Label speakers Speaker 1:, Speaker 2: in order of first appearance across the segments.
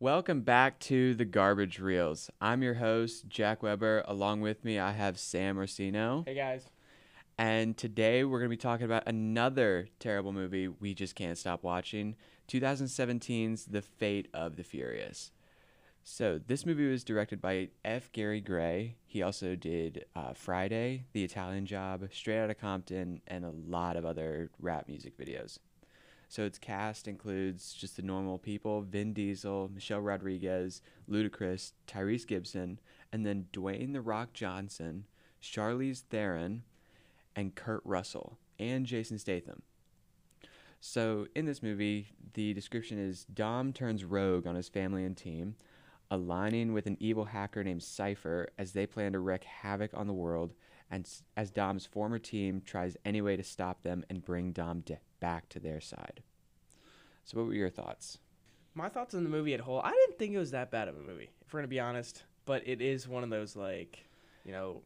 Speaker 1: Welcome back to the Garbage Reels. I'm your host, Jack Weber. Along with me, I have Sam Orsino.
Speaker 2: Hey guys.
Speaker 1: And today we're going to be talking about another terrible movie we just can't stop watching 2017's The Fate of the Furious. So, this movie was directed by F. Gary Gray. He also did uh, Friday, The Italian Job, Straight Outta Compton, and a lot of other rap music videos. So its cast includes just the normal people: Vin Diesel, Michelle Rodriguez, Ludacris, Tyrese Gibson, and then Dwayne the Rock Johnson, Charlize Theron, and Kurt Russell, and Jason Statham. So in this movie, the description is Dom turns rogue on his family and team, aligning with an evil hacker named Cipher as they plan to wreak havoc on the world, and as Dom's former team tries any way to stop them and bring Dom back to their side. So, what were your thoughts?
Speaker 2: My thoughts on the movie at whole, I didn't think it was that bad of a movie, if we're gonna be honest. But it is one of those like, you know,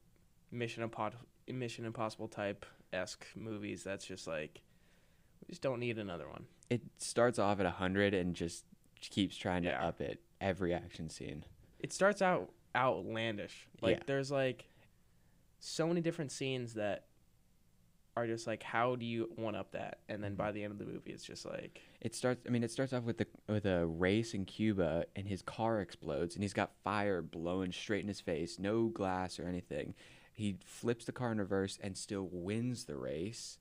Speaker 2: Mission Impo- Mission Impossible type esque movies. That's just like, we just don't need another one.
Speaker 1: It starts off at 100 and just keeps trying to
Speaker 2: Yeah.
Speaker 1: up it every action scene.
Speaker 2: It starts out outlandish. Like
Speaker 1: Yeah.
Speaker 2: there's like so many different scenes that are just like, how do you one up that? And then by the end of the movie, it's just like,
Speaker 1: It starts. I mean, it starts off with the with a race in Cuba, and his car explodes, and he's got fire blowing straight in his face, no glass or anything. He flips the car in reverse and still wins the race.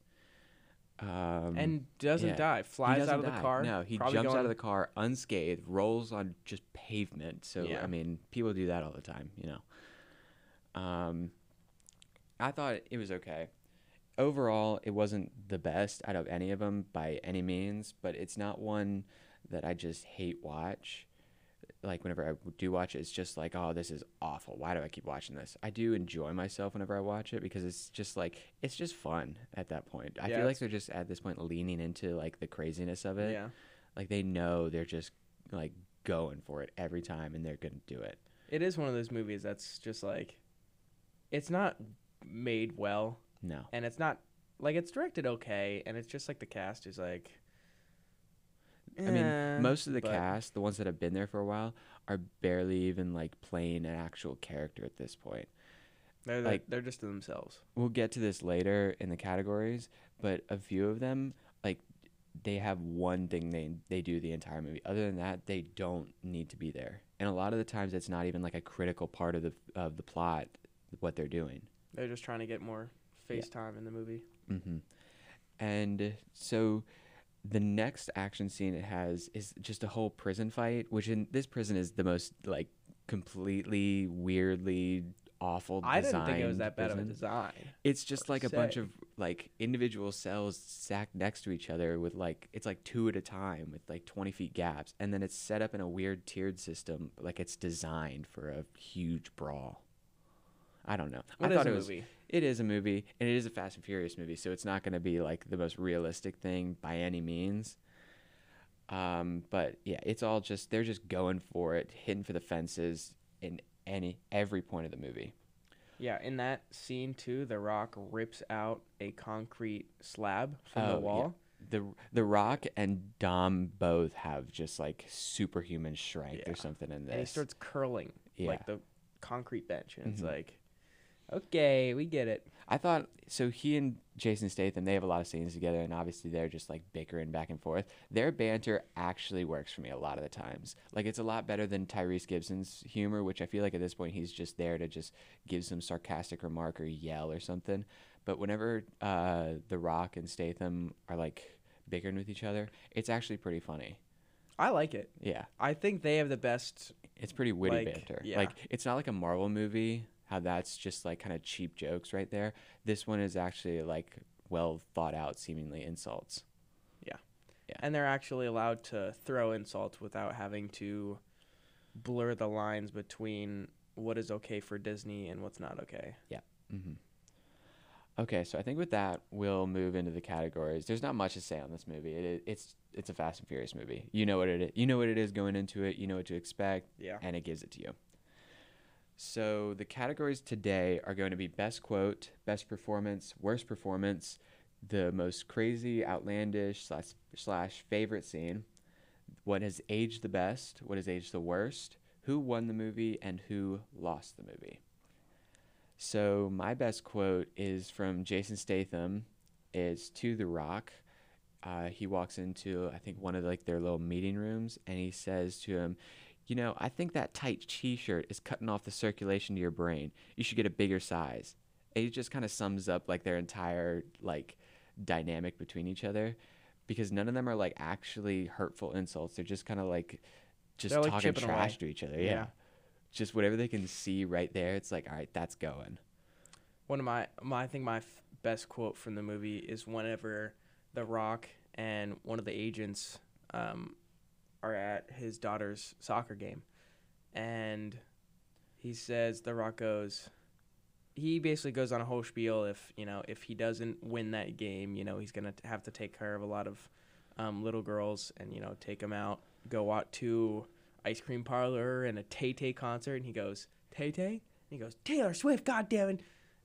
Speaker 1: Um,
Speaker 2: and doesn't
Speaker 1: yeah.
Speaker 2: die. Flies
Speaker 1: doesn't
Speaker 2: out of the car.
Speaker 1: No, he jumps out of the car unscathed, rolls on just pavement. So
Speaker 2: Yeah.
Speaker 1: I mean, people do that all the time, you know. Um, I thought it was okay. Overall, it wasn't the best out of any of them by any means, but it's not one that I just hate watch. Like whenever I do watch it, it's just like, oh, this is awful. Why do I keep watching this? I do enjoy myself whenever I watch it because it's just like it's just fun at that point. I
Speaker 2: Yeah,
Speaker 1: feel like they're just at this point leaning into like the craziness of it.
Speaker 2: Yeah.
Speaker 1: Like they know they're just like going for it every time and they're gonna do it.
Speaker 2: It is one of those movies that's just like, it's not made well,
Speaker 1: No.
Speaker 2: and it's not like it's directed okay, and it's just like the cast is like.
Speaker 1: I mean,
Speaker 2: eh,
Speaker 1: most of the
Speaker 2: but-
Speaker 1: cast, the ones that have been there for a while, are barely even like playing an actual character at this point.
Speaker 2: They're
Speaker 1: like-
Speaker 2: like they're just themselves.
Speaker 1: We'll get to this later in the categories, but a few of them, like, they have one thing they they do the entire movie. Other than that, they don't need to be there. And a lot of the times, it's not even like a critical part of the of the plot what they're doing.
Speaker 2: They're just trying to get more face time in the movie.
Speaker 1: hmm And so the next action scene it has is just a whole prison fight, which in this prison is the most like completely weirdly awful.
Speaker 2: I didn't think it was that bad of a design.
Speaker 1: It's just like a bunch of like individual cells stacked next to each other with like it's like two at a time with like 20 feet gaps and then it's set up in a weird tiered system like it's designed for a huge brawl i don't know
Speaker 2: What
Speaker 1: i
Speaker 2: is
Speaker 1: thought
Speaker 2: a
Speaker 1: it was
Speaker 2: movie?
Speaker 1: it is a movie and it is a fast and furious movie so it's not going to be like the most realistic thing by any means um, but yeah it's all just they're just going for it hitting for the fences in any every point of the movie
Speaker 2: Yeah, in that scene too, The Rock rips out a concrete slab from
Speaker 1: Oh,
Speaker 2: the
Speaker 1: yeah.
Speaker 2: wall.
Speaker 1: the The Rock and Dom both have just like superhuman strength
Speaker 2: Yeah.
Speaker 1: or something in this.
Speaker 2: And he starts curling
Speaker 1: Yeah.
Speaker 2: like the concrete bench, and it's
Speaker 1: Mhm.
Speaker 2: like, okay, we get it.
Speaker 1: I thought so. He and Jason Statham they have a lot of scenes together, and obviously they're just like bickering back and forth. Their banter actually works for me a lot of the times. Like it's a lot better than Tyrese Gibson's humor, which I feel like at this point he's just there to just give some sarcastic remark or yell or something. But whenever uh, The Rock and Statham are like bickering with each other, it's actually pretty funny.
Speaker 2: I like it.
Speaker 1: Yeah.
Speaker 2: I think they have the best.
Speaker 1: It's pretty witty
Speaker 2: Like,
Speaker 1: banter.
Speaker 2: yeah.
Speaker 1: Like it's not like a Marvel movie. How that's just like kind of cheap jokes right there. This one is actually like well thought out, seemingly insults. Yeah. Yeah.
Speaker 2: And they're actually allowed to throw insults without having to blur the lines between what is okay for Disney and what's not okay. Yeah.
Speaker 1: hmm Okay, so I think with that we'll move into the categories. There's not much to say on this movie. It, it's it's a Fast and Furious movie. You know what it is. You know what it is going into it. You know what to expect.
Speaker 2: Yeah.
Speaker 1: and it gives it to you. So the categories today are going to be best quote, best performance, worst performance, the most crazy, outlandish slash, slash favorite scene, what has aged the best, what has aged the worst, who won the movie, and who lost the movie. So my best quote is from Jason Statham. It's to The Rock. Uh, he walks into I think one of like their little meeting rooms, and he says to him, "You know, I think that tight T-shirt is cutting off the circulation to your brain. You should get a bigger size." It just kind of sums up like their entire like dynamic between each other, because none of them are like actually hurtful insults. They're just kind of like just
Speaker 2: They're, like,
Speaker 1: talking trash
Speaker 2: away.
Speaker 1: to each other. Yeah.
Speaker 2: Yeah.
Speaker 1: Just whatever they can see right there, it's like, all right, that's going.
Speaker 2: One of my, my I think my f- best quote from the movie is whenever The Rock and one of the agents um, are at his daughter's soccer game, and he says The Rock goes. He basically goes on a whole spiel. If you know, if he doesn't win that game, you know, he's gonna have to take care of a lot of um, little girls and you know take them out, go out to ice cream parlor and a Tay Tay concert. And he goes Tay Tay. And he goes Taylor Swift. God damn it!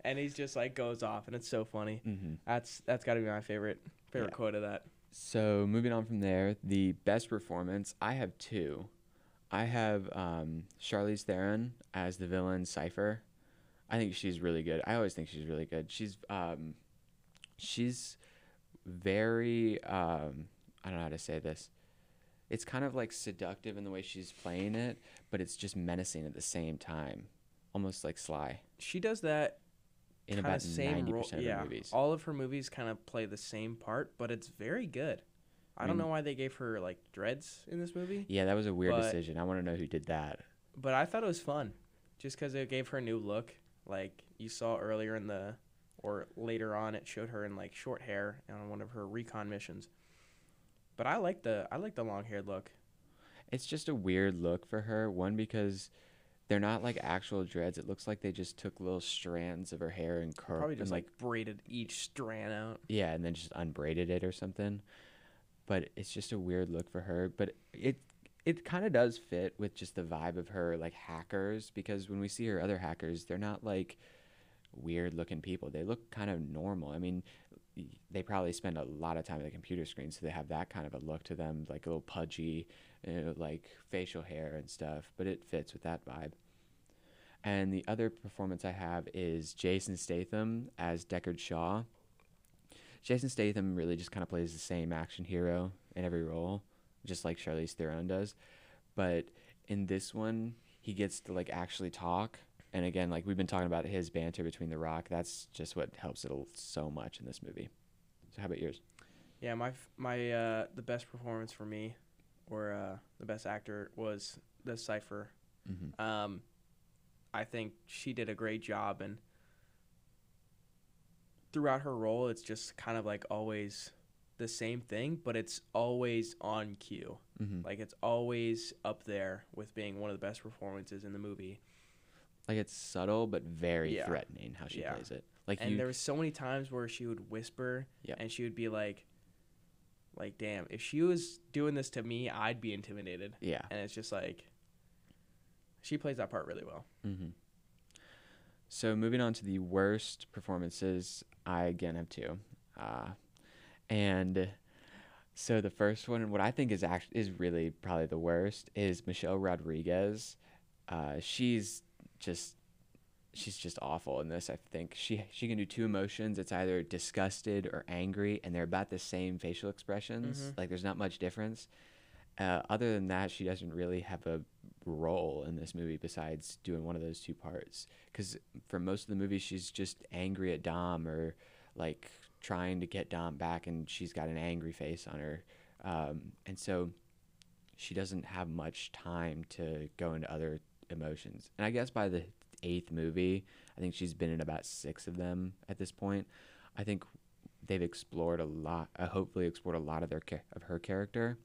Speaker 2: And he's just like goes off, and it's so funny.
Speaker 1: Mm-hmm.
Speaker 2: That's that's got to be my favorite favorite
Speaker 1: Yeah.
Speaker 2: quote of that.
Speaker 1: So moving on from there, the best performance I have two. I have um, Charlize Theron as the villain Cipher. I think she's really good. I always think she's really good. She's um, she's very um, I don't know how to say this. It's kind of like seductive in the way she's playing it, but it's just menacing at the same time, almost like Sly
Speaker 2: She does that
Speaker 1: in about ninety
Speaker 2: role.
Speaker 1: percent of
Speaker 2: Yeah,
Speaker 1: her movies.
Speaker 2: all of her movies kind of play the same part, but it's very good. I,
Speaker 1: I
Speaker 2: don't
Speaker 1: mean-
Speaker 2: know why they gave her like dreads in this movie,
Speaker 1: Yeah, that was a weird
Speaker 2: But-
Speaker 1: decision. I want to know who did that.
Speaker 2: but I thought it was fun, just because it gave her a new look. Like you saw earlier in the, or later on, it showed her in like short hair on one of her recon missions. But I like the I like the long haired look.
Speaker 1: It's just a weird look for her. One because they're not like actual dreads. It looks like they just took little strands of her hair and curled
Speaker 2: Probably
Speaker 1: and
Speaker 2: just
Speaker 1: like
Speaker 2: like braided each strand out.
Speaker 1: yeah, and then just unbraided it or something. But it's just a weird look for her. But it it kind of does fit with just the vibe of her like hackers because when we see her other hackers, they're not like weird looking people. They look kind of normal. I mean, they probably spend a lot of time at the computer screen, so they have that kind of a look to them, like a little pudgy, you know, like facial hair and stuff. But it fits with that vibe. And the other performance I have is Jason Statham as Deckard Shaw. Jason Statham really just kind of plays the same action hero in every role, just like Charlize Theron does. But in this one, he gets to like actually talk. And again, like we've been talking about his banter between The Rock, that's just what helps it so much in this movie. So how about yours?
Speaker 2: Yeah, my my uh, the best performance for me, or uh, the best actor was the Cipher.
Speaker 1: Mm-hmm.
Speaker 2: Um, I think she did a great job, and throughout her role, it's just kind of like always the same thing, but it's always on cue.
Speaker 1: Mm-hmm. Like,
Speaker 2: it's always up there with being one of the best performances in the movie.
Speaker 1: Like it's subtle but very
Speaker 2: Yeah.
Speaker 1: threatening how she
Speaker 2: Yeah.
Speaker 1: plays it. Like
Speaker 2: and
Speaker 1: you,
Speaker 2: there was so many times where she would whisper,
Speaker 1: Yep.
Speaker 2: and she would be like, like, damn, if she was doing this to me, I'd be intimidated.
Speaker 1: yeah.
Speaker 2: and it's just like she plays that part really well.
Speaker 1: Mm-hmm. So moving on to the worst performances, I again have two, uh, and so the first one, what I think is actually is really probably the worst, is Michelle Rodriguez. Uh, she's just she's just awful in this. I think she she can do two emotions. It's either disgusted or angry, and they're about the same facial expressions.
Speaker 2: Mhm.
Speaker 1: Like there's not much difference. Uh, other than that, she doesn't really have a role in this movie besides doing one of those two parts. Because for most of the movie, she's just angry at Dom or like trying to get Dom back, and she's got an angry face on her. Um, and so she doesn't have much time to go into other emotions. And I guess by the eighth movie, I think she's been in about six of them at this point. I think they've explored a lot, uh, hopefully explored a lot of their of her character.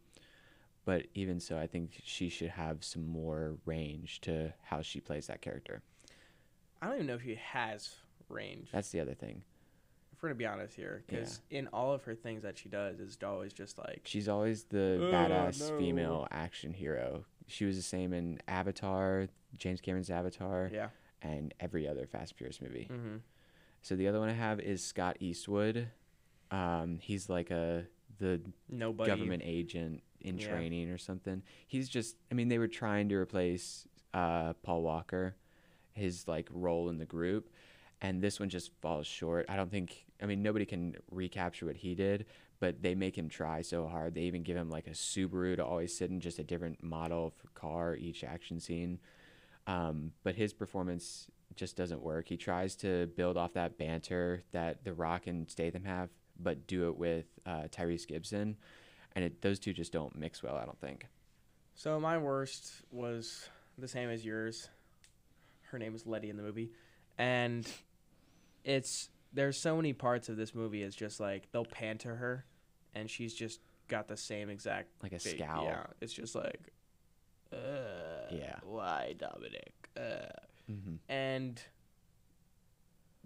Speaker 1: But even so, I think she should have some more range to how she plays that character.
Speaker 2: I don't even know if she has range.
Speaker 1: That's the other thing.
Speaker 2: if we're gonna be honest here, because in all of her things that she does is always just like
Speaker 1: She's always the
Speaker 2: Oh,
Speaker 1: badass
Speaker 2: no.
Speaker 1: female action hero. She was the same in Avatar, James Cameron's Avatar,
Speaker 2: yeah.
Speaker 1: and every other Fast and Furious movie.
Speaker 2: Mm-hmm.
Speaker 1: So the other one I have is Scott Eastwood. Um, he's like a the
Speaker 2: Nobody.
Speaker 1: government agent in
Speaker 2: Yeah.
Speaker 1: training or something. He's just I mean they were trying to replace uh, Paul Walker, his like role in the group, and this one just falls short. I don't think I mean nobody can recapture what he did, but they make him try so hard. They even give him like a Subaru to always sit in just a different model car each action scene. Um, but his performance just doesn't work. He tries to build off that banter that The Rock and Statham have, but do it with uh, Tyrese Gibson, and it, those two just don't mix well. I don't think.
Speaker 2: So my worst was the same as yours. Her name is Letty in the movie, and it's there's so many parts of this movie. It's just like they'll pan to her, and she's just got the same exact
Speaker 1: Like a
Speaker 2: fa-
Speaker 1: scowl.
Speaker 2: Yeah, it's just like, uh,
Speaker 1: Yeah.
Speaker 2: why Dominic? Uh,
Speaker 1: Mm-hmm.
Speaker 2: and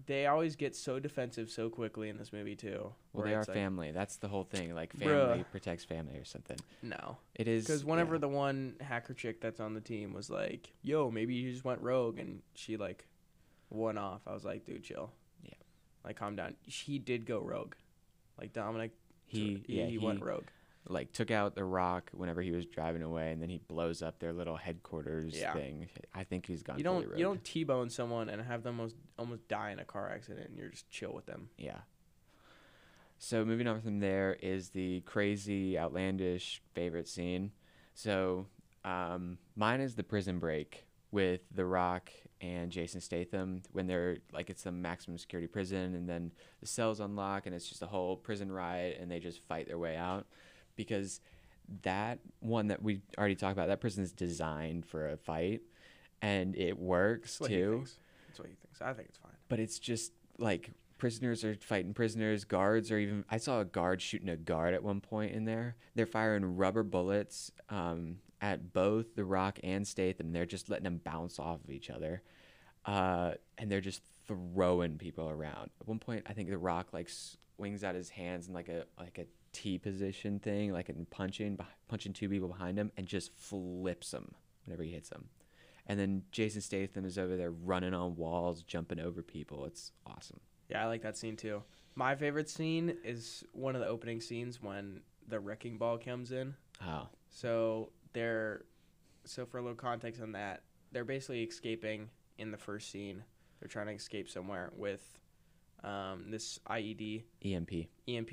Speaker 2: they always get so defensive so quickly in this movie too.
Speaker 1: Well, they are
Speaker 2: like,
Speaker 1: family. That's the whole thing. Like family
Speaker 2: Bruh.
Speaker 1: protects family or something.
Speaker 2: No,
Speaker 1: It is
Speaker 2: because whenever
Speaker 1: yeah.
Speaker 2: the one hacker chick that's on the team was like, "Yo, maybe you just went rogue," and she like went off, I was like, "Dude, chill."
Speaker 1: Yeah.
Speaker 2: Like, calm down. She did go rogue. Like Dominic,
Speaker 1: he
Speaker 2: he,
Speaker 1: yeah
Speaker 2: he, went rogue.
Speaker 1: like took out the rock whenever he was driving away, and then he blows up their little headquarters
Speaker 2: Yeah.
Speaker 1: thing. I think he's gone.
Speaker 2: You don't you don't t-bone someone and have them almost almost die in a car accident, and you're just chill with them.
Speaker 1: Yeah. So moving on from there is the crazy, outlandish favorite scene. So um, mine is the prison break with The Rock and Jason Statham when they're like it's a maximum security prison and then the cells unlock and it's just a whole prison riot and they just fight their way out because that one that we already talked about that prison is designed for a fight and it works
Speaker 2: That's
Speaker 1: too.
Speaker 2: That's what he thinks. I think it's fine.
Speaker 1: but it's just like prisoners are fighting prisoners guards are even i saw a guard shooting a guard at one point in there they're firing rubber bullets um, at both the rock and statham they're just letting them bounce off of each other uh, and they're just throwing people around at one point i think the rock like swings out his hands in like a like a t position thing like in punching punching two people behind him and just flips them whenever he hits them and then Jason Statham is over there running on walls, jumping over people. It's awesome.
Speaker 2: Yeah, I like that scene too. My favorite scene is one of the opening scenes when the wrecking ball comes in.
Speaker 1: Oh,
Speaker 2: So they're so for a little context on that, they're basically escaping in the first scene. They're trying to escape somewhere with um, this IED,
Speaker 1: EMP.
Speaker 2: EMP.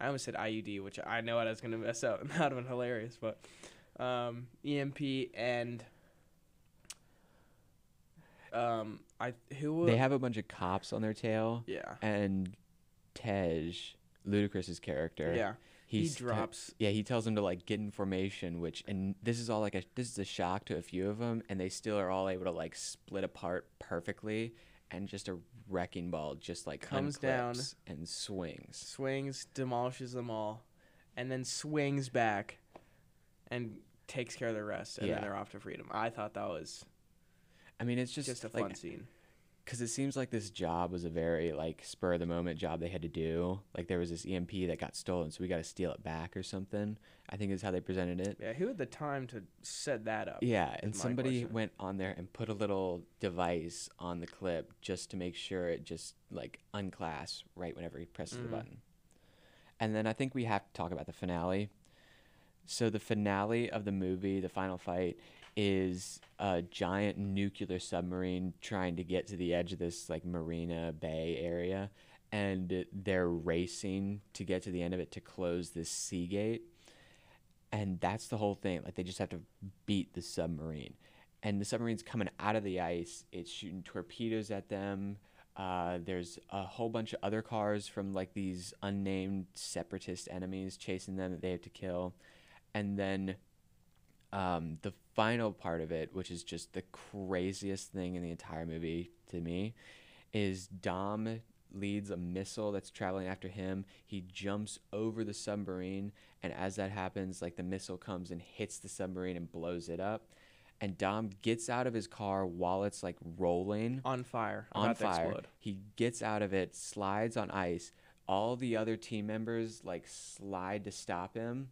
Speaker 2: I almost said IUD, which I know I was gonna mess up. That would have been hilarious, but um, EMP and um, I who
Speaker 1: They have a bunch of cops on their tail,
Speaker 2: yeah
Speaker 1: and Tej, Ludacris's character,
Speaker 2: yeah he drops
Speaker 1: yeah, he tells them to like get in formation, which and this is all like a this is a shock to a few of them, and they still are all able to like split apart perfectly, and just a wrecking ball just like
Speaker 2: Comes down.
Speaker 1: and swings.
Speaker 2: swings, demolishes them all, and then swings back and takes care of the rest, and
Speaker 1: Yeah.
Speaker 2: then they're off to freedom. I thought that was
Speaker 1: I mean, it's just,
Speaker 2: just, a
Speaker 1: like,
Speaker 2: fun scene.
Speaker 1: Because it seems like this job was a very like spur of the moment job they had to do. Like there was this EMP that got stolen, so we got to steal it back or something. I think is how they presented it.
Speaker 2: Yeah, who had the time to set that up?
Speaker 1: Yeah, and somebody
Speaker 2: question.
Speaker 1: went on there and put a little device on the clip just to make sure it just like unclasps right whenever he presses
Speaker 2: Mhm.
Speaker 1: the button. And then I think we have to talk about the finale. So the finale of the movie, the final fight, is a giant nuclear submarine trying to get to the edge of this like Marina Bay area, and they're racing to get to the end of it to close this sea gate. And that's the whole thing. Like they just have to beat the submarine, and the submarine's coming out of the ice. It's shooting torpedoes at them. Uh, there's a whole bunch of other cars from like these unnamed separatist enemies chasing them that they have to kill, and then um, the final part of it, which is just the craziest thing in the entire movie to me, is Dom leads a missile that's traveling after him. He jumps over the submarine, and as that happens, like the missile comes and hits the submarine and blows it up. And Dom gets out of his car while it's like rolling
Speaker 2: On fire.
Speaker 1: on fire. He gets out of it, slides on ice. All the other team members like slide to stop him,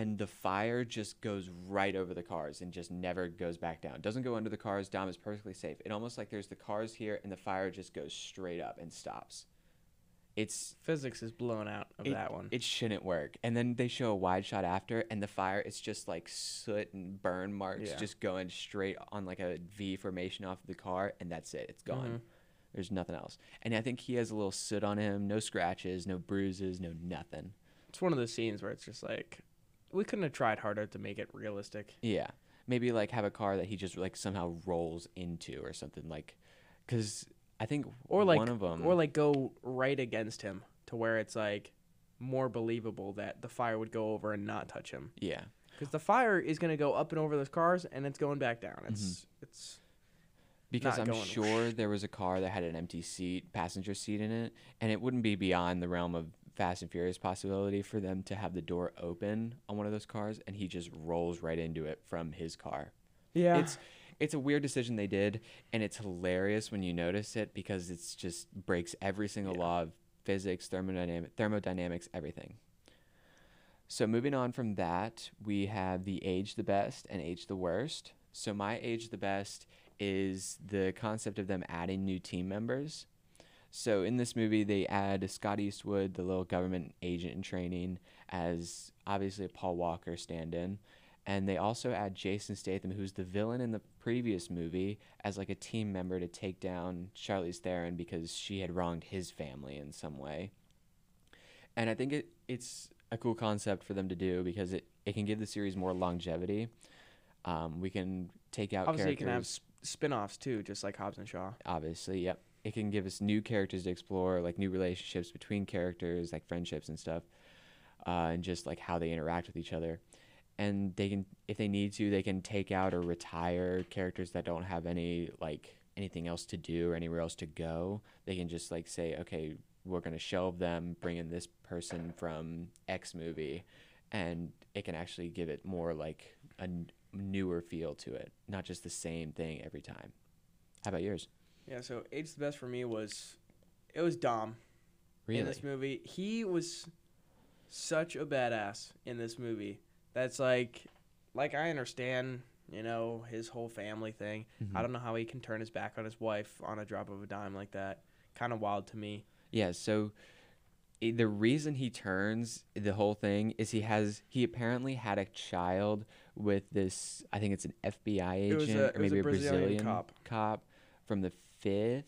Speaker 1: and the fire just goes right over the cars and just never goes back down. Doesn't go under the cars. Dom is perfectly safe. It almost like there's the cars here and the fire just goes straight up and stops. it's
Speaker 2: Physics is blown out of
Speaker 1: it,
Speaker 2: that one.
Speaker 1: it shouldn't work. And then they show a wide shot after, and the fire it's just like soot and burn marks
Speaker 2: Yeah.
Speaker 1: just going straight on like a V formation off of the car, and that's it. It's gone.
Speaker 2: Mhm.
Speaker 1: There's nothing else. And I think he has a little soot on him, no scratches, no bruises, no nothing.
Speaker 2: It's one of those scenes where it's just like we couldn't have tried harder to make it realistic.
Speaker 1: Yeah. Maybe like have a car that he just like somehow rolls into or something like, because I think
Speaker 2: Or like
Speaker 1: one of them
Speaker 2: or like go right against him to where it's like more believable that the fire would go over and not touch him.
Speaker 1: yeah.
Speaker 2: Because the fire is going to go up and over those cars and it's going back down. It's mm-hmm. it's
Speaker 1: Because I'm sure there was a car that had an empty seat, passenger seat in it, and it wouldn't be beyond the realm of Fast and Furious possibility for them to have the door open on one of those cars, and he just rolls right into it from his car.
Speaker 2: yeah.
Speaker 1: It's it's a weird decision they did, and it's hilarious when you notice it because it's just breaks every single
Speaker 2: Yeah.
Speaker 1: law of physics, thermodynamic, thermodynamics, everything. So moving on from that, we have the age the best and age the worst. So my age the best is the concept of them adding new team members. So in this movie, they add Scott Eastwood, the little government agent in training, as obviously a Paul Walker stand-in, and they also add Jason Statham, who's the villain in the previous movie, as like a team member to take down Charlize Theron because she had wronged his family in some way. And I think it it's a cool concept for them to do because it, it can give the series more longevity. Um, we can take out
Speaker 2: Obviously, you can have
Speaker 1: characters
Speaker 2: sp- spin-offs too, just like Hobbs and Shaw.
Speaker 1: obviously yep it can give us new characters to explore like new relationships between characters like friendships and stuff uh, and just like how they interact with each other. And they can if they need to they can take out or retire characters that don't have any like anything else to do or anywhere else to go. They can just like say okay we're to shelve them bring in this person from x movie and it can actually give it more like a n- newer feel to it not just the same thing every time. How about yours
Speaker 2: Yeah, so Age the Best for me was it was Dom
Speaker 1: Really?
Speaker 2: in this movie. He was such a badass in this movie. That's like like I understand, you know, his whole family thing.
Speaker 1: Mhm.
Speaker 2: I don't know how he can turn his back on his wife on a drop of a dime like that. Kind of wild to me.
Speaker 1: Yeah, so the reason he turns the whole thing is he has he apparently had a child with this I think it's an FBI agent
Speaker 2: a-
Speaker 1: or maybe
Speaker 2: a
Speaker 1: a
Speaker 2: Brazilian
Speaker 1: Brazilian
Speaker 2: cop.
Speaker 1: cop from the fifth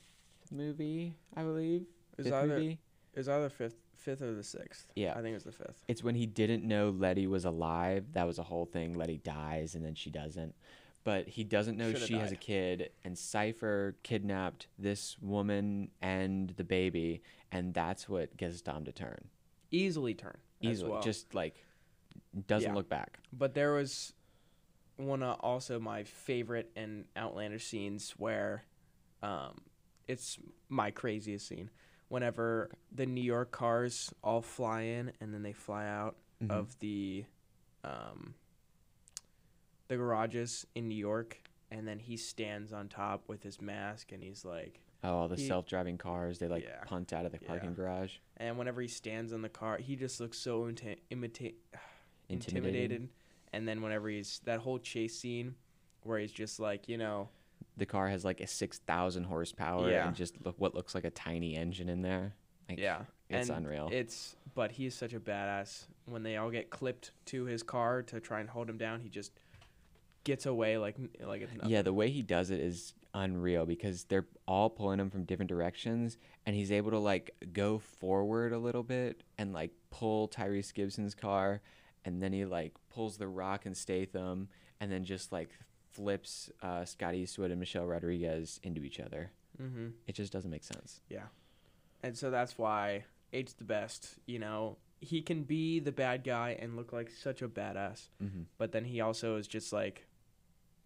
Speaker 1: movie, I believe.
Speaker 2: Was
Speaker 1: Fifth
Speaker 2: either
Speaker 1: movie.
Speaker 2: it was either fifth fifth or the sixth.
Speaker 1: Yeah.
Speaker 2: I think it was the fifth.
Speaker 1: It's when he didn't know Letty was alive. That was a whole thing. Letty dies and then she doesn't. But he doesn't know
Speaker 2: Shoulda
Speaker 1: she has a kid, and Cipher kidnapped this woman and the baby, and that's what gets Dom to turn.
Speaker 2: Easily turn. as
Speaker 1: Easily,
Speaker 2: well.
Speaker 1: just like doesn't
Speaker 2: Yeah.
Speaker 1: look back.
Speaker 2: But there was one of also my favorite and outlandish scenes where um, it's my craziest scene. Whenever the New York cars all fly in and then they fly out
Speaker 1: Mhm.
Speaker 2: of the um, the garages in New York, and then he stands on top with his mask and he's like,
Speaker 1: Oh, all the
Speaker 2: he-
Speaker 1: self-driving cars they like
Speaker 2: Yeah.
Speaker 1: punt out of the parking
Speaker 2: Yeah.
Speaker 1: garage.
Speaker 2: and whenever he stands on the car, he just looks so inti- imita-
Speaker 1: Intimidated.
Speaker 2: intimidated. And then whenever he's that whole chase scene where he's just like, you know,
Speaker 1: The car has like a six thousand horsepower
Speaker 2: Yeah.
Speaker 1: and just look what looks like a tiny engine in there. Like,
Speaker 2: yeah,
Speaker 1: it's
Speaker 2: and
Speaker 1: unreal.
Speaker 2: It's but he's such a badass. When they all get clipped to his car to try and hold him down, he just gets away like like it's nothing.
Speaker 1: Yeah, the way he does it is unreal because they're all pulling him from different directions, and he's able to like go forward a little bit and like pull Tyrese Gibson's car, and then he like pulls the Rock and Statham, and then just like flips uh, Scott Eastwood and Michelle Rodriguez into each other.
Speaker 2: Mm-hmm.
Speaker 1: It just doesn't make sense.
Speaker 2: Yeah, and so that's why Eight's the best. You know, he can be the bad guy and look like such a badass,
Speaker 1: Mm-hmm.
Speaker 2: but then he also is just like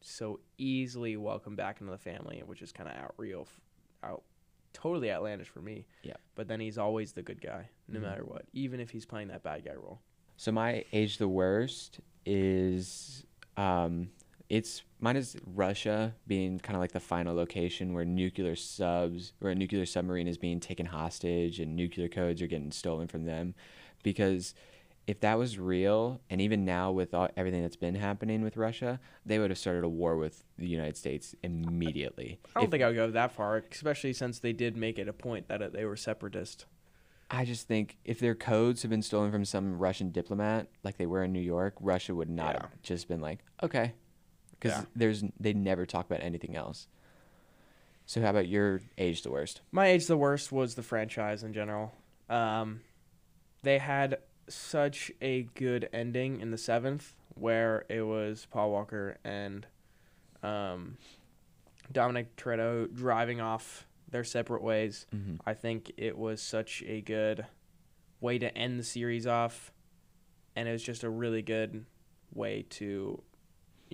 Speaker 2: so easily welcomed back into the family, which is kind of out real, out totally outlandish for me.
Speaker 1: Yeah.
Speaker 2: But then he's always the good guy, no
Speaker 1: Mhm.
Speaker 2: matter what, even if he's playing that bad guy role.
Speaker 1: So my age the worst is um it's mine is Russia being kind of like the final location where nuclear subs or a nuclear submarine is being taken hostage and nuclear codes are getting stolen from them because if that was real and even now with all, everything that's been happening with Russia they would have started a war with the United States immediately
Speaker 2: I don't
Speaker 1: If-
Speaker 2: think I would go that far, especially since they did make it a point that they were separatist.
Speaker 1: I just think if their codes have been stolen from some Russian diplomat, like they were in New York, Russia would not
Speaker 2: Yeah.
Speaker 1: have just been like, okay, because
Speaker 2: Yeah.
Speaker 1: there's they never talk about anything else. So how about your age the worst?
Speaker 2: My age the worst was the franchise in general. Um, they had such a good ending in the seventh, where it was Paul Walker and um, Dominic Toretto driving off their separate ways.
Speaker 1: Mm-hmm.
Speaker 2: I think it was such a good way to end the series off, and it was just a really good way to,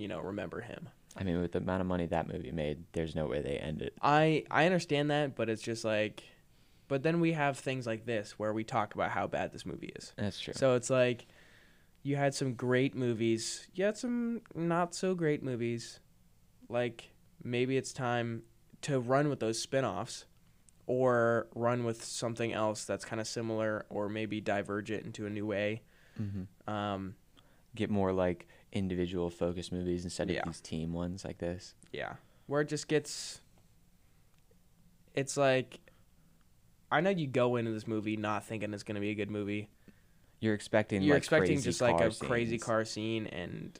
Speaker 2: you know, remember him.
Speaker 1: I mean, with the amount of money that movie made, there's no way they end it.
Speaker 2: I I understand that, but it's just like, but then we have things like this where we talk about how bad this movie is.
Speaker 1: That's true.
Speaker 2: So it's like, you had some great movies, you had some not so great movies. Like maybe it's time to run with those spin-offs or run with something else that's kind of similar or maybe diverge it into a new way.
Speaker 1: hmm
Speaker 2: Um,
Speaker 1: Get more like individual focus movies instead of
Speaker 2: Yeah.
Speaker 1: these team ones like this.
Speaker 2: yeah, where it just gets it's like I know you go into this movie not thinking it's going to be a good movie.
Speaker 1: You're expecting
Speaker 2: You're
Speaker 1: like
Speaker 2: expecting just like a crazy car scene and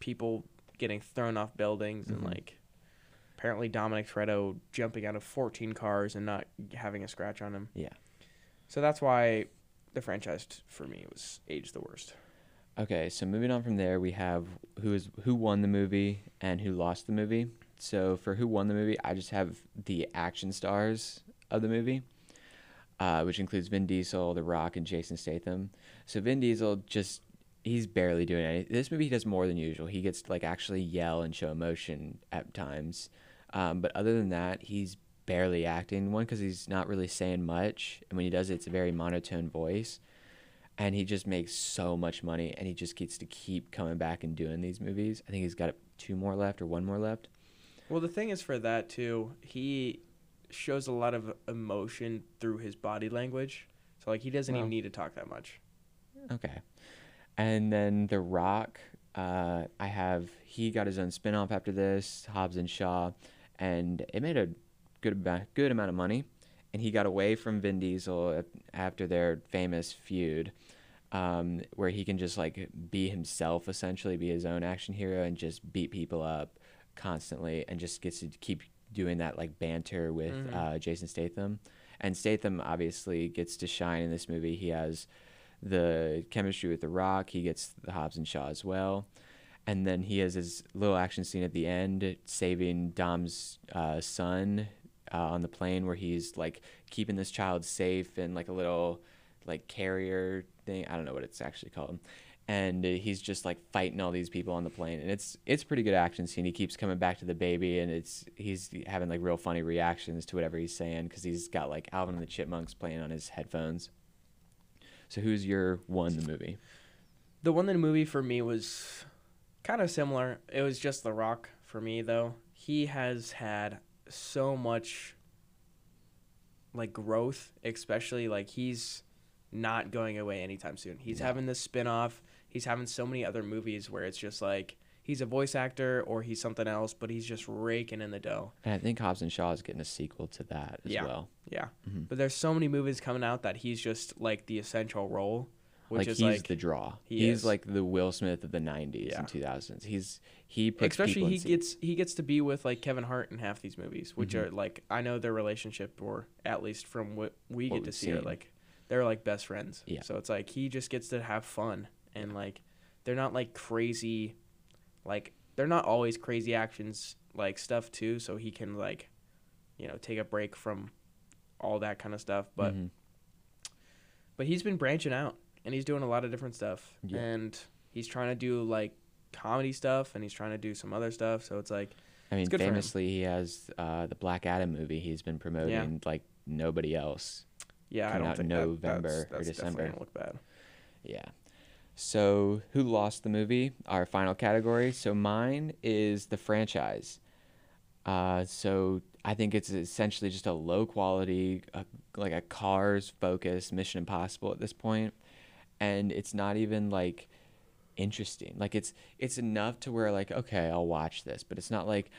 Speaker 2: people getting thrown off buildings
Speaker 1: Mhm.
Speaker 2: and like apparently Dominic Toretto jumping out of 14 cars and not having a scratch on him.
Speaker 1: Yeah.
Speaker 2: So that's why the franchise for me was age the worst.
Speaker 1: Okay, so moving on from there, we have who is who won the movie and who lost the movie. So for who won the movie, I just have the action stars of the movie, uh, which includes Vin Diesel, The Rock, and Jason Statham. So Vin Diesel just he's barely doing anything. This movie he does more than usual. He gets to, like actually yell and show emotion at times, um, but other than that, he's barely acting. One because he's not really saying much, and when he does it, it's a very monotone voice and he just makes so much money and he just gets to keep coming back and doing these movies i think he's got two more left or one more left
Speaker 2: Well, the thing is for that too, he shows a lot of emotion through his body language. So like he doesn't
Speaker 1: Well.
Speaker 2: even need to talk that much.
Speaker 1: okay and then the rock uh, i have he got his own spin-off after this hobbs and shaw and it made a good good amount of money and he got away from vin diesel after their famous feud um, where he can just like be himself essentially be his own action hero and just beat people up constantly and just gets to keep doing that like banter with
Speaker 2: Mhm.
Speaker 1: uh, jason statham. And statham obviously gets to shine in this movie. He has the chemistry with the rock. He gets the hobbs and shaw as well. And then he has his little action scene at the end saving dom's uh, son uh, on the plane where he's like keeping this child safe in like a little like carrier thing. I don't know what it's actually called. And uh, he's just like fighting all these people on the plane, and it's it's pretty good action scene. He keeps coming back to the baby, and it's he's having like real funny reactions to whatever he's saying because he's got like Alvin and the Chipmunks playing on his headphones. So who's your one the movie?
Speaker 2: The one the movie for me was kind of similar. It was just The Rock for me though. He has had so much like growth, especially like he's not going away anytime soon. He's
Speaker 1: No.
Speaker 2: having this spin-off. He's having so many other movies where it's just like he's a voice actor or he's something else, but he's just raking in the dough.
Speaker 1: And I think Hobbs and Shaw is getting a sequel to that as
Speaker 2: Yeah.
Speaker 1: well.
Speaker 2: Yeah.
Speaker 1: Mhm.
Speaker 2: But there's so many movies coming out that he's just like the essential role, which
Speaker 1: like
Speaker 2: is
Speaker 1: he's
Speaker 2: like
Speaker 1: the draw.
Speaker 2: he
Speaker 1: he's
Speaker 2: is.
Speaker 1: like the Will Smith of the '90s
Speaker 2: Yeah.
Speaker 1: and 2000s. He's he
Speaker 2: especially he gets he gets to be with like Kevin Hart in half these movies, which
Speaker 1: Mhm.
Speaker 2: are like I know their relationship, or at least from what we
Speaker 1: What
Speaker 2: get to see, are like they're like best friends.
Speaker 1: Yeah.
Speaker 2: So it's like he just gets to have fun and like they're not like crazy, like they're not always crazy actions like stuff too. So he can like, you know, take a break from all that kind of stuff. But
Speaker 1: Mhm.
Speaker 2: but he's been branching out and he's doing a lot of different stuff
Speaker 1: Yeah.
Speaker 2: and he's trying to do like comedy stuff and he's trying to do some other stuff so it's like
Speaker 1: I mean,
Speaker 2: good for him.
Speaker 1: famously, he has uh, the Black Adam movie. He's been promoting like nobody else.
Speaker 2: yeah i
Speaker 1: Coming
Speaker 2: don't think
Speaker 1: November
Speaker 2: that,
Speaker 1: or
Speaker 2: that's, that's
Speaker 1: December.
Speaker 2: definitely look bad
Speaker 1: Yeah. So, who lost the movie? Our final category. So, mine is the franchise. Uh, so, I think it's essentially just a low quality, uh, like a Cars focused Mission Impossible at this point, and it's not even like interesting. Like it's it's enough to where like okay, I'll watch this, but it's not like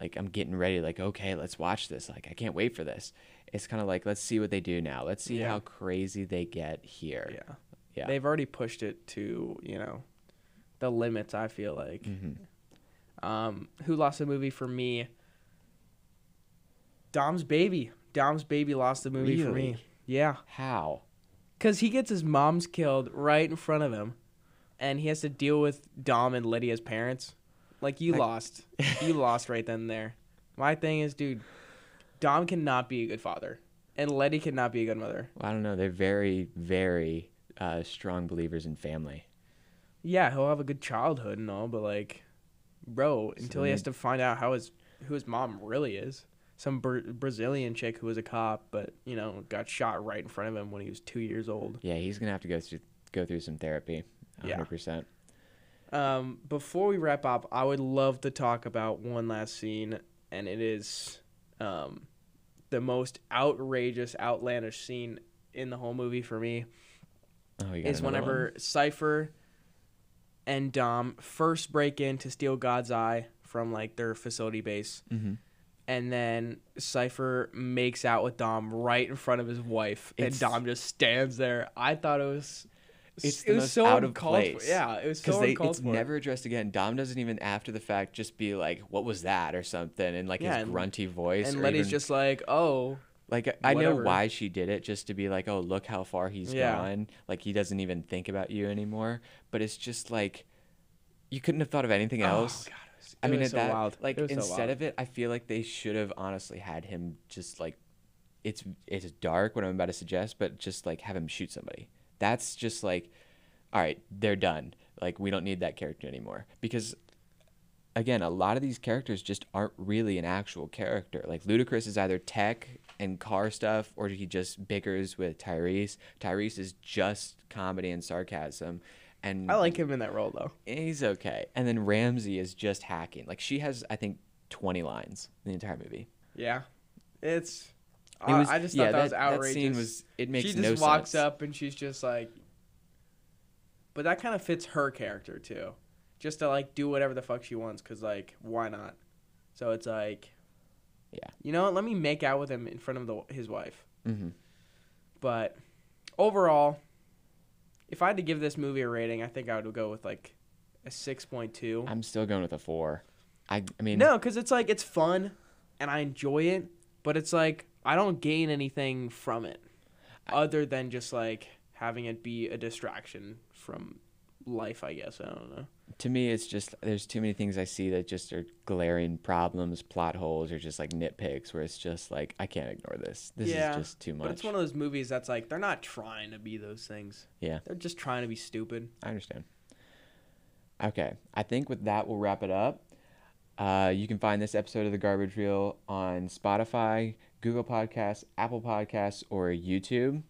Speaker 1: like I'm getting ready. Like okay, let's watch this. Like I can't wait for this. It's kind of like let's see what they do now. Let's see
Speaker 2: Yeah.
Speaker 1: how crazy they get here.
Speaker 2: Yeah.
Speaker 1: Yeah.
Speaker 2: They've already pushed it to, you know, the limits, I feel like.
Speaker 1: hmm
Speaker 2: Um, who lost the movie for me? Dom's baby. Dom's baby lost the movie for me. Yeah.
Speaker 1: How?
Speaker 2: Cuz he gets his mom's killed right in front of him and he has to deal with Dom and Lydia's parents. Like you
Speaker 1: Like-
Speaker 2: lost. you lost right then and there. My thing is, dude, Dom cannot be a good father and Letty cannot be a good mother.
Speaker 1: Well, I don't know. They're very, very uh, strong believers in family.
Speaker 2: Yeah, he'll have a good childhood and all, but like, bro, until he has to find out how his who his mom really is. Some Bra- Brazilian chick who was a cop, but you know, got shot right in front of him when he was two years old.
Speaker 1: Yeah, he's gonna have to go through go through some therapy.
Speaker 2: Yeah.
Speaker 1: hundred percent.
Speaker 2: Um, before we wrap up, I would love to talk about one last scene, and it is um, the most outrageous, outlandish scene in the whole movie for me.
Speaker 1: Oh,
Speaker 2: is whenever
Speaker 1: one?
Speaker 2: Cypher and Dom first break in to steal God's Eye from like their facility base,
Speaker 1: Mhm.
Speaker 2: And then Cypher makes out with Dom right in front of his wife,
Speaker 1: It's-
Speaker 2: and Dom just stands there. I thought it was.
Speaker 1: It's
Speaker 2: it was so
Speaker 1: out of
Speaker 2: uncalled for.
Speaker 1: place.
Speaker 2: Yeah, it was so
Speaker 1: because they it's
Speaker 2: for.
Speaker 1: never addressed again. Dom doesn't even after the fact just be like, "What was that?" or something, and like
Speaker 2: Yeah,
Speaker 1: his grunty voice.
Speaker 2: and Letty's
Speaker 1: even-
Speaker 2: just like, oh,
Speaker 1: like I- I know why she did it, just to be like, "Oh, look how far he's
Speaker 2: Yeah.
Speaker 1: gone." Like he doesn't even think about you anymore. But it's just like you couldn't have thought of anything oh, else.
Speaker 2: Oh, God, it was,
Speaker 1: I mean, at
Speaker 2: so
Speaker 1: that,
Speaker 2: wild.
Speaker 1: like
Speaker 2: so
Speaker 1: instead
Speaker 2: wild.
Speaker 1: of it, I feel like they should have honestly had him just like, it's it's dark what I'm about to suggest, but just like have him shoot somebody. That's just like, all right, they're done. Like we don't need that character anymore because, again, a lot of these characters just aren't really an actual character. Like Ludacris is either tech and car stuff, or he just bickers with Tyrese. Tyrese is just comedy and sarcasm. And
Speaker 2: I like him in that role though.
Speaker 1: He's okay. And then Ramsey is just hacking. Like she has, I think, twenty lines in the entire movie.
Speaker 2: Yeah, it's.
Speaker 1: It
Speaker 2: I-
Speaker 1: was,
Speaker 2: I just
Speaker 1: yeah,
Speaker 2: thought that, was
Speaker 1: that
Speaker 2: outrageous.
Speaker 1: scene was. It makes
Speaker 2: she just
Speaker 1: no
Speaker 2: walks
Speaker 1: sense.
Speaker 2: up and she's just like but that kind of fits her character too just to like do whatever the fuck she wants because like why not so it's like
Speaker 1: Yeah.
Speaker 2: you know what let me make out with him in front of the, his wife
Speaker 1: hmm
Speaker 2: but overall if i had to give this movie a rating i think i would go with like a 6.2
Speaker 1: I'm still going with a four. I, I mean,
Speaker 2: no because it's like it's fun and i enjoy it but it's like i don't gain anything from it other than just like having it be a distraction from life i guess i don't know
Speaker 1: to me, it's just there's too many things I see that just are glaring problems, plot holes, or just like nitpicks. Where it's just like I can't ignore this. This
Speaker 2: Yeah,
Speaker 1: is just too much.
Speaker 2: but it's one of those movies that's like they're not trying to be those things
Speaker 1: Yeah.
Speaker 2: they're just trying to be stupid
Speaker 1: I understand. Okay, I think with that we'll wrap it up. Uh, you can find this episode of the Garbage Reel on Spotify, Google Podcasts, Apple Podcasts, or YouTube.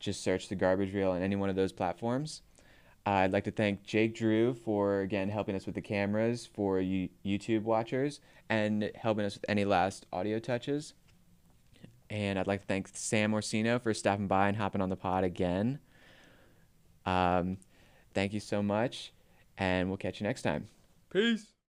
Speaker 1: Just search the Garbage Reel on any one of those platforms. I'd like to thank Jake Drew for again helping us with the cameras for you YouTube watchers and helping us with any last audio touches. And I'd like to thank Sam Orsino for stopping by and hopping on the pod again. Um, thank you so much, and we'll catch you next time.
Speaker 2: peace